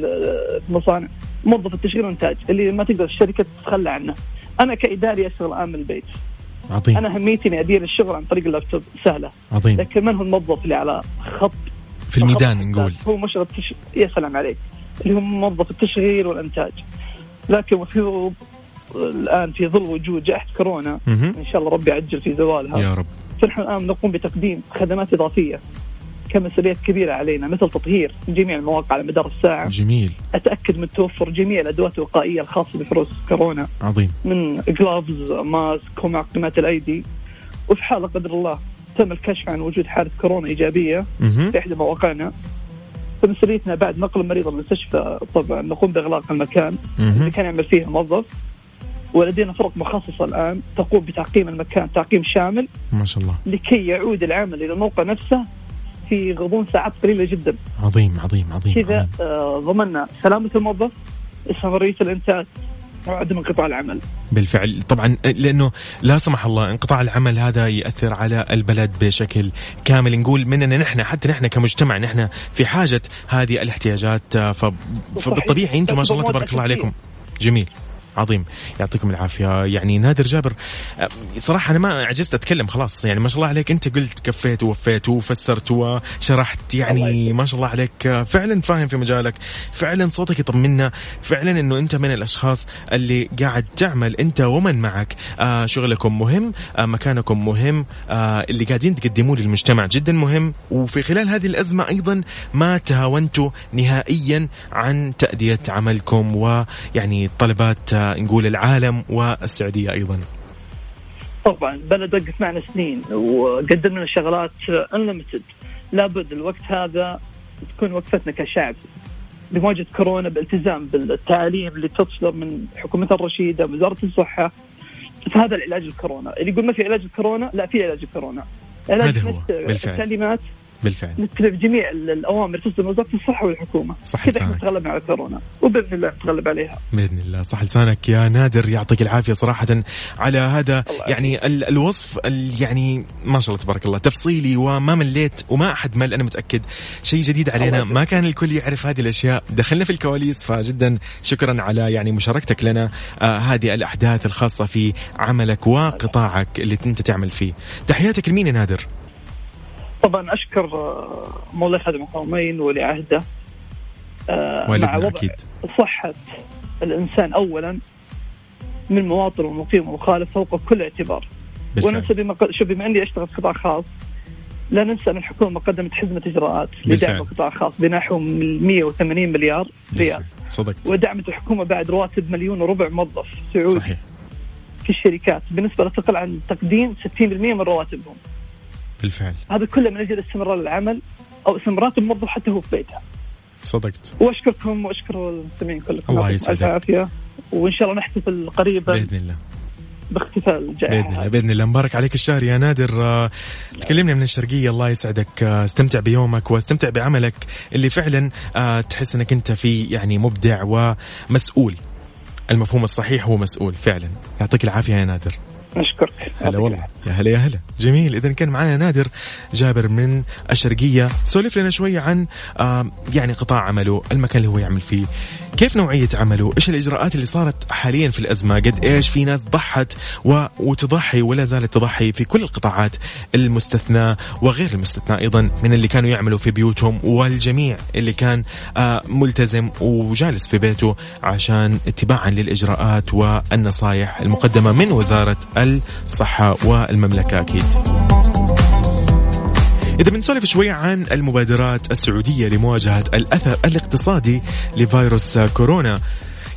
المصانع. موظف التشغيل والإنتاج اللي ما تقدر الشركة تتخلى عنه. أنا كإداري أشتغل الآن من البيت. عظيم. أنا اهميتي اني أدير الشغل عن طريق اللابتوب. سهلة. عظيم. لكن من هو الموظف اللي على خط في الميدان نقول. هو مشغل التش... يا سلام عليك. اللي هو موظف التشغيل والإنتاج. لكن الآن في ظل وجود جائحة كورونا. إن شاء الله ربي يعجل في زوالها. يا رب. فنحن الآن نقوم بتقديم خدمات إضافية كمسؤوليات كبيرة علينا مثل تطهير جميع المواقع على مدار الساعة. جميل. أتأكد من توفر جميع الأدوات الوقائية الخاصة بفيروس كورونا. عظيم. من جلوفز ماسك ومعقمات الايدي وفي حال قدر الله تم الكشف عن وجود حاله كورونا إيجابية مهم. في إحدى مواقعنا. فمسؤوليتنا بعد نقل المريض المستشفى طبعا نقوم بإغلاق المكان. اللي. كان يعمل فيه الموظف ولدينا فرق مخصصة الآن تقوم بتعقيم المكان تعقيم شامل ما شاء الله. لكي يعود العمل إلى الموقع نفسه في غضون ساعات قليلة جدا. عظيم عظيم عظيم, كذا. آه، ضمننا سلامة الموظف استمرارية الإنتاج وعدم انقطاع العمل. بالفعل. طبعا لأنه لا سمح الله انقطاع العمل هذا يأثر على البلد بشكل كامل. نقول مننا نحن حتى نحن كمجتمع نحن في حاجة هذه الاحتياجات. ف- فبالطبيعي أنتم ما شاء الله تبارك الله عليكم. جميل. عظيم. يعطيكم العافية. يعني نادر جابر أه، صراحة أنا ما عجزت أتكلم خلاص. يعني ما شاء الله عليك. أنت قلت كفيت ووفيت وفسرت وشرحت. يعني ما شاء الله عليك. أه، فعلا فاهم في مجالك. فعلا صوتك يطمنا. فعلا إنه أنت من الأشخاص اللي قاعد تعمل أنت ومن معك. آه شغلكم مهم. آه مكانكم مهم. آه اللي قاعدين تقدموه للمجتمع جدا مهم. وفي خلال هذه الأزمة أيضا ما تهاونتوا نهائيا عن تأدية عملكم. ويعني طلبات نقول العالم والسعودية أيضا. طبعا بلد وقف معنا سنين وقدم لنا شغلات انليمتد لابد الوقت هذا تكون وقفتنا كشعب بمواجهة كورونا بالتزام بالتعاليم اللي تصدر من حكومتنا الرشيده وزاره الصحة فهذا العلاج الكورونا. اللي يقول ما في علاج الكورونا؟ لا في علاج الكورونا. علاج هذا هو، بالفعل. التعليمات بالفعل. نتبع جميع ال- الأوامر تصدر من وزارة الصحة والحكومة. صح كذا إحنا. تغلبنا على كورونا؟ وبإذن الله نتغلب عليها. بإذن الله. صح لسانك يا نادر. يعطيك العافية صراحة على هذا. يعني ال الوصف ال يعني ما شاء الله تبارك الله. تفصيلي وما مليت وما أحد مل. أنا متأكد شيء جديد علينا. ما كان الكل يعرف هذه الأشياء. دخلنا في الكواليس فجدا شكرا على يعني مشاركتك لنا. آه هذه الأحداث الخاصة في عملك وقطاعك اللي أنت تعمل فيه. تحياتك لمين يا نادر؟ طبعا أشكر آه، مولاي خادم الحرمين ولي عهده آه، مع وضع أكيد. صحة الإنسان اولا من مواطن ومقيم ومخالف فوق كل اعتبار. وننسى بما شوف بما أني أشتغل في قطاع خاص لا ننسى أن الحكومة قدمت حزمة إجراءات. لدعم القطاع الخاص بنحو 180 مليار ريال. صدقت. ودعمت الحكومة بعد رواتب مليون وربع موظف سعودي صحيح. في الشركات. بنسبه لا تقل عن تقديم 60% من رواتبهم. بالفعل. هذا كله من أجل استمرار العمل أو استمرار الموظف حتى هو في بيته. صدقت. وأشكركم وأشكر المستمعين كلكم. الله يسعدك. الف عافيه وإن شاء الله نحتفل قريبا بإذن الله. باختفاء الجائحة. بإذن الله بإذن الله. مبارك عليك الشهر يا نادر. آه، تكلمنا من الشرقية. الله يسعدك. آه، استمتع بيومك واستمتع بعملك اللي فعلا آه، تحس إنك أنت في يعني مبدع ومسؤول. المفهوم الصحيح هو مسؤول فعلا. يعطيك العافية يا نادر. اشكرك هلا والله. يا هلا يا هلا. جميل. اذا كان معنا نادر جابر من الشرقية. سولف لنا شوية عن يعني قطاع عمله المكان اللي هو يعمل فيه. كيف نوعية عمله؟ إيش الإجراءات اللي صارت حاليا في الأزمة؟ قد إيش في ناس ضحت و... وتضحي ولا زالت تضحي في كل القطاعات المستثنى وغير المستثنى أيضا من اللي كانوا يعملوا في بيوتهم والجميع اللي كان آه ملتزم وجالس في بيته عشان اتباعا للإجراءات والنصائح المقدمة من وزارة الصحه والمملكة أكيد. إذا بنسولف شوية عن المبادرات السعودية لمواجهة الأثر الاقتصادي لفيروس كورونا.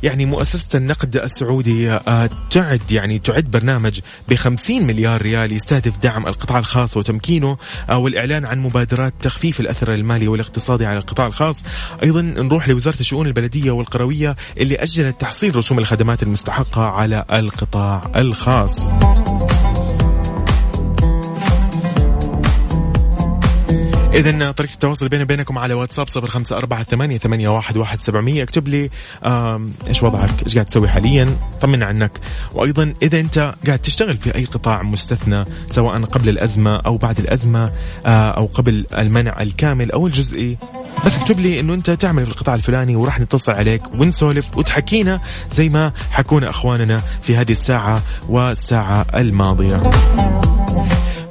يعني مؤسسة النقد السعودي آه، تعد يعني تعد برنامج ب 50 مليار ريال يستهدف دعم القطاع الخاص وتمكينه آه، والإعلان عن مبادرات تخفيف الأثر المالي والاقتصادي على القطاع الخاص. أيضا نروح لوزارة الشؤون البلدية والقروية اللي أجلت تحصيل رسوم الخدمات المستحقة على القطاع الخاص. إذا طريقة التواصل بيني وبينكم على واتساب صفر خمسة أربعة ثمانية, ثمانية واحد, واحد سبعمية. اكتب لي إيش وضعك؟ إيش قاعد تسوي حاليا؟ طمنا عنك. وأيضا إذا أنت قاعد تشتغل في أي قطاع مستثنى سواء قبل الأزمة أو بعد الأزمة آه، أو قبل المنع الكامل أو الجزئي بس اكتب لي إنه أنت تعمل في القطاع الفلاني وراح نتصل عليك ونسولف وتحكينا زي ما حكونا أخواننا في هذه الساعة والساعة الماضية.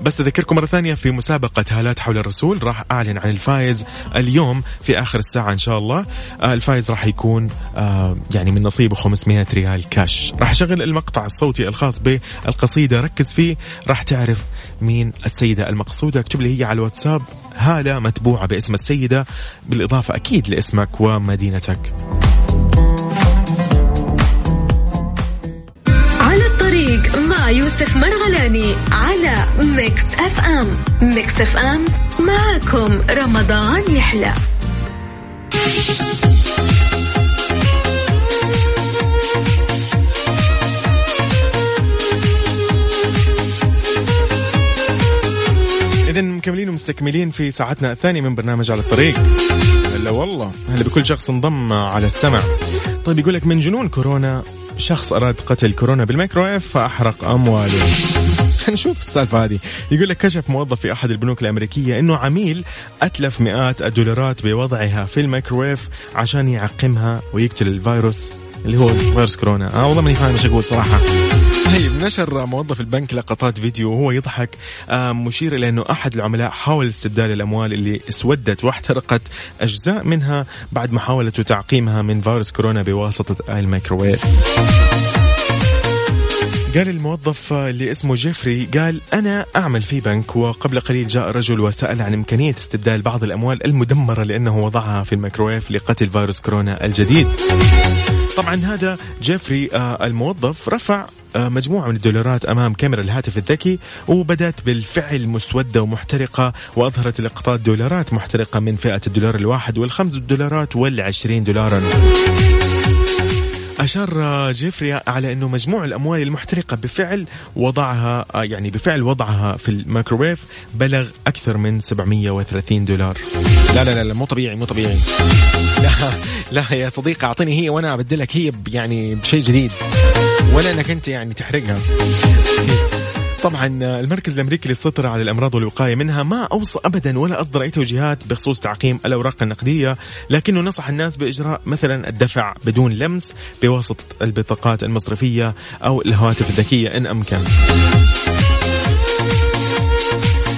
بس أذكركم مرة ثانية في مسابقة هالات حول الرسول راح أعلن عن الفائز اليوم في آخر الساعة إن شاء الله. آه الفائز راح يكون آه يعني من نصيبه 500 ريال كاش. راح أشغل المقطع الصوتي الخاص بالقصيدة ركز فيه راح تعرف مين السيدة المقصودة. اكتب لي هي على الواتساب هالة متبوعة باسم السيدة بالإضافة أكيد لاسمك ومدينتك. مع يوسف مرغلاني على Mix FM. Mix FM معكم رمضان يحلى. إذا مكملين ومستكملين في ساعتنا الثانية من برنامج على الطريق. هلا والله. هلا بكل شخص انضم على السمع. طيب يقول لك من جنون كورونا شخص أراد قتل كورونا بالميكرويف فأحرق أمواله. *laughs* نشوف السالفة هذه. يقول لك كشف موظف في أحد البنوك الأمريكية أنه عميل أتلف مئات الدولارات بوضعها في الميكرويف عشان يعقمها ويقتل الفيروس اللي هو فيروس كورونا. آه والله ماني فاهم إيش أقول صراحة. طيب نشر موظف البنك لقطات فيديو وهو يضحك آه، مشير إلى أنه أحد العملاء حاول استبدال الأموال اللي اسودت واحترقت أجزاء منها بعد محاولة تعقيمها من فيروس كورونا بواسطة الميكروويف قال الموظف اللي اسمه جيفري قال أنا أعمل في بنك. وقبل قليل جاء رجل وسأل عن إمكانية استبدال بعض الأموال المدمرة لأنه وضعها في الميكروويف لقتل فيروس كورونا الجديد. طبعا هذا جيفري آه الموظف رفع آه مجموعة من الدولارات أمام كاميرا الهاتف الذكي وبدت بالفعل مسودة ومحترقة وأظهرت لقطات دولارات محترقة من فئة الدولار الواحد والخمس دولارات والعشرين دولارا. أشار جيفري على أنه مجموع الأموال المحترقة بفعل وضعها يعني بفعل وضعها في الميكروويف بلغ أكثر من 730 دولار. لا لا لا مو طبيعي مو طبيعي. لا لا يا صديقي أعطيني هي وأنا أبدلك هي يعني بشيء جديد. ولا أنك أنت يعني تحرقها. طبعا المركز الأمريكي للسيطرة على الأمراض والوقاية منها ما أوصى ابدا ولا أصدر أي توجيهات بخصوص تعقيم الأوراق النقدية لكنه نصح الناس بإجراء مثلا الدفع بدون لمس بواسطة البطاقات المصرفية أو الهواتف الذكية إن أمكن.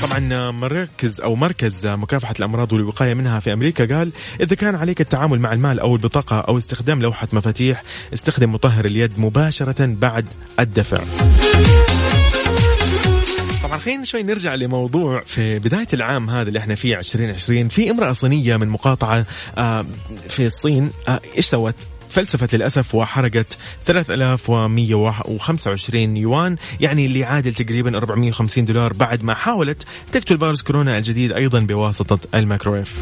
طبعا مركز أو مركز مكافحة الأمراض والوقاية منها في أمريكا قال إذا كان عليك التعامل مع المال أو البطاقة أو استخدام لوحة مفاتيح استخدم مطهر اليد مباشرة بعد الدفع. طبعا خلينا شوي نرجع لموضوع في بداية العام هذا اللي إحنا فيه 2020 في امرأة صينية من مقاطعة آه، في الصين آه، إيش سوت؟ فلسفة للأسف وحرقت 3125 يوان يعني اللي يعادل تقريبا 450 دولار بعد ما حاولت تقتل فيروس كورونا الجديد أيضا بواسطة الميكرويف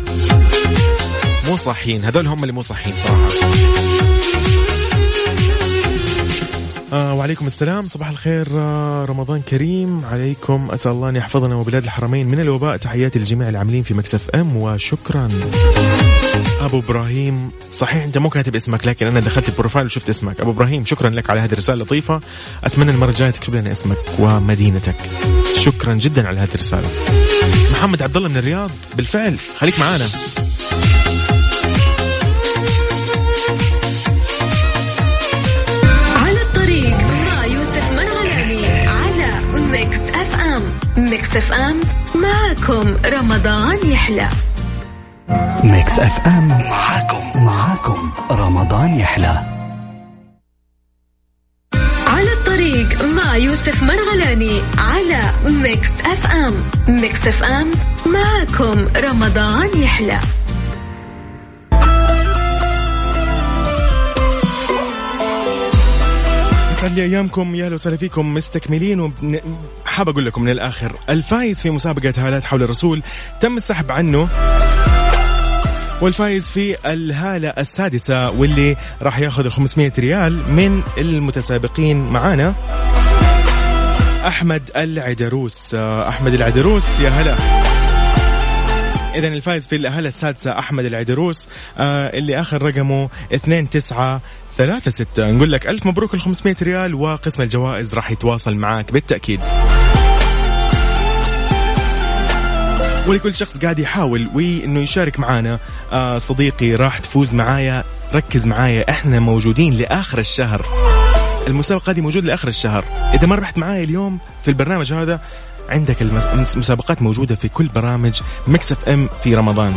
مو صحيين هذول هم اللي مو صحيين صراحة. آه وعليكم السلام. صباح الخير آه رمضان كريم. عليكم. أسأل الله أن يحفظنا وبلاد الحرمين. من الوباء تحياتي للجميع العاملين في Mix FM وشكرا. أبو إبراهيم صحيح أنت مو كاتب اسمك لكن أنا دخلت ال profile وشفت اسمك. أبو إبراهيم شكرا لك على هذه الرسالة اللطيفة أتمنى المرة الجاية تكتب لنا اسمك ومدينتك. شكرا جدا على هذه الرسالة. محمد عبد الله من الرياض. بالفعل خليك معانا. Mix FM معاكم رمضان يحلى. Mix FM معاكم معاكم رمضان يحلى. على الطريق مع يوسف مرغلاني على Mix FM. Mix FM معاكم رمضان يحلى. يسعد لي أيامكم يا أهلا وسهلا فيكم مستكملين وحاب أقول لكم من الآخر الفايز في مسابقة هالات حول الرسول تم السحب عنه والفايز في الهالة السادسة واللي راح ياخذ ال 500 ريال من المتسابقين معانا. أحمد العيدروس أحمد العيدروس يا هلا. إذا الفايز في الهالة السادسة أحمد العيدروس آه اللي آخر رقمه 2 9 ثلاثة ستة. نقول لك ألف مبروك ال 500 ريال وقسم الجوائز راح يتواصل معاك بالتأكيد. ولكل شخص قاعد يحاول وإنه يشارك معانا. آه صديقي راح تفوز معايا. ركز معايا. إحنا موجودين لآخر الشهر. المسابقه هذه موجوده لآخر الشهر. إذا ما ربحت معايا اليوم في البرنامج هذا عندك المسابقات موجودة في كل برامج Mix FM في رمضان.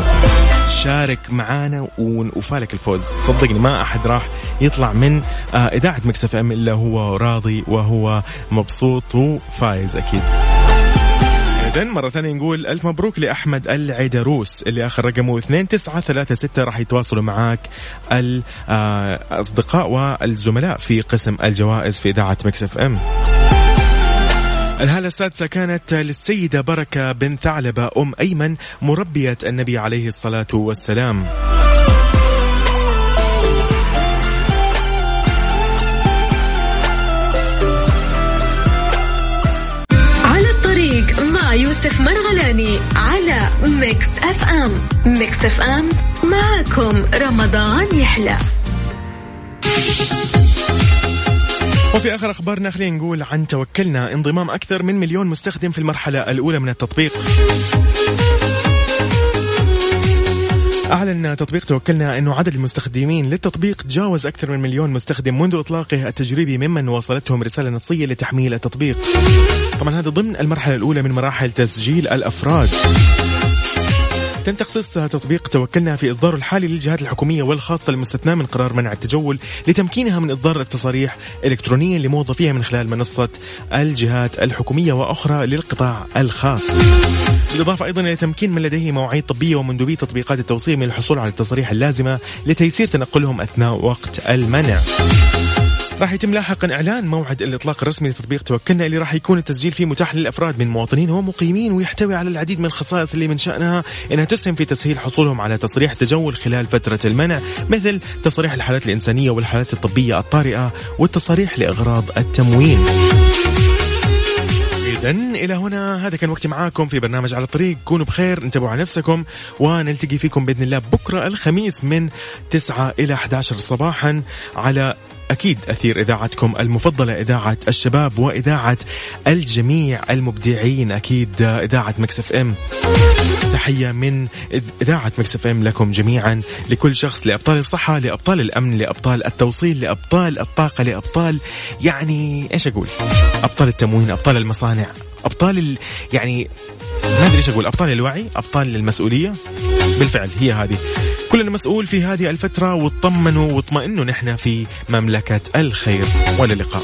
شارك معانا وفالك الفوز. صدقني ما أحد راح يطلع من آه، إذاعة Mix FM إلا هو راضي وهو مبسوط وفايز أكيد. إذا مرة ثانية نقول ألف مبروك لأحمد العيدروس اللي آخر رقمه 2936 راح يتواصلوا معاك الأصدقاء آه، والزملاء في قسم الجوائز في إذاعة Mix FM. الهالة السادسة كانت للسيدة بركة بنت ثعلبة أم أيمن مربية النبي عليه الصلاة والسلام. يوسف مرغلاني على Mix FM. Mix FM معكم رمضان يحلى. وفي آخر أخبارنا خلينا نقول عن توكلنا انضمام أكثر من مليون مستخدم في المرحلة الأولى من التطبيق. أعلن تطبيق توكلنا أنه عدد المستخدمين للتطبيق تجاوز أكثر من مليون مستخدم منذ إطلاقه التجريبي ممن وصلتهم رسالة نصية لتحميل التطبيق. طبعا هذا ضمن المرحلة الأولى من مراحل تسجيل الأفراد. تم تخصيص تطبيق توكلنا في إصداره الحالي للجهات الحكومية والخاصة المستثناة من قرار منع التجول لتمكينها من إصدار التصاريح إلكترونيا لموظفيها من خلال منصة الجهات الحكومية وأخرى للقطاع الخاص. بالإضافة أيضا إلى تمكين من لديه مواعيد طبية ومندوبي تطبيقات التوصيل من الحصول على التصاريح اللازمة لتيسير تنقلهم أثناء وقت المنع. راح يتم لاحقا إعلان موعد الإطلاق الرسمي لتطبيق توكلنا اللي راح يكون التسجيل فيه متاح للأفراد من مواطنين ومقيمين ويحتوي على العديد من الخصائص اللي من شأنها إنها تسهم في تسهيل حصولهم على تصريح تجول خلال فترة المنع مثل تصريح الحالات الإنسانية والحالات الطبية الطارئة والتصاريح لإغراض التموين. إذا إلى هنا هذا كان وقتي معاكم في برنامج على الطريق كونوا بخير انتبهوا على نفسكم ونلتقي فيكم بإذن الله بكرة الخميس من 9 إلى 11 صباحا على أكيد أثير إذاعتكم المفضلة إذاعة الشباب وإذاعة الجميع المبدعين. أكيد إذاعة Mix FM. تحية من إذاعة Mix FM لكم جميعا لكل شخص لأبطال الصحة لأبطال الأمن لأبطال التوصيل لأبطال الطاقة لأبطال يعني إيش أقول؟ أبطال التموين أبطال المصانع أبطال ال... يعني ما أدري إيش أقول. أبطال الوعي أبطال المسؤولية. بالفعل هي هذه. كلنا مسؤول في هذه الفترة واطمنوا واطمئنوا نحن في مملكة الخير. والى اللقاء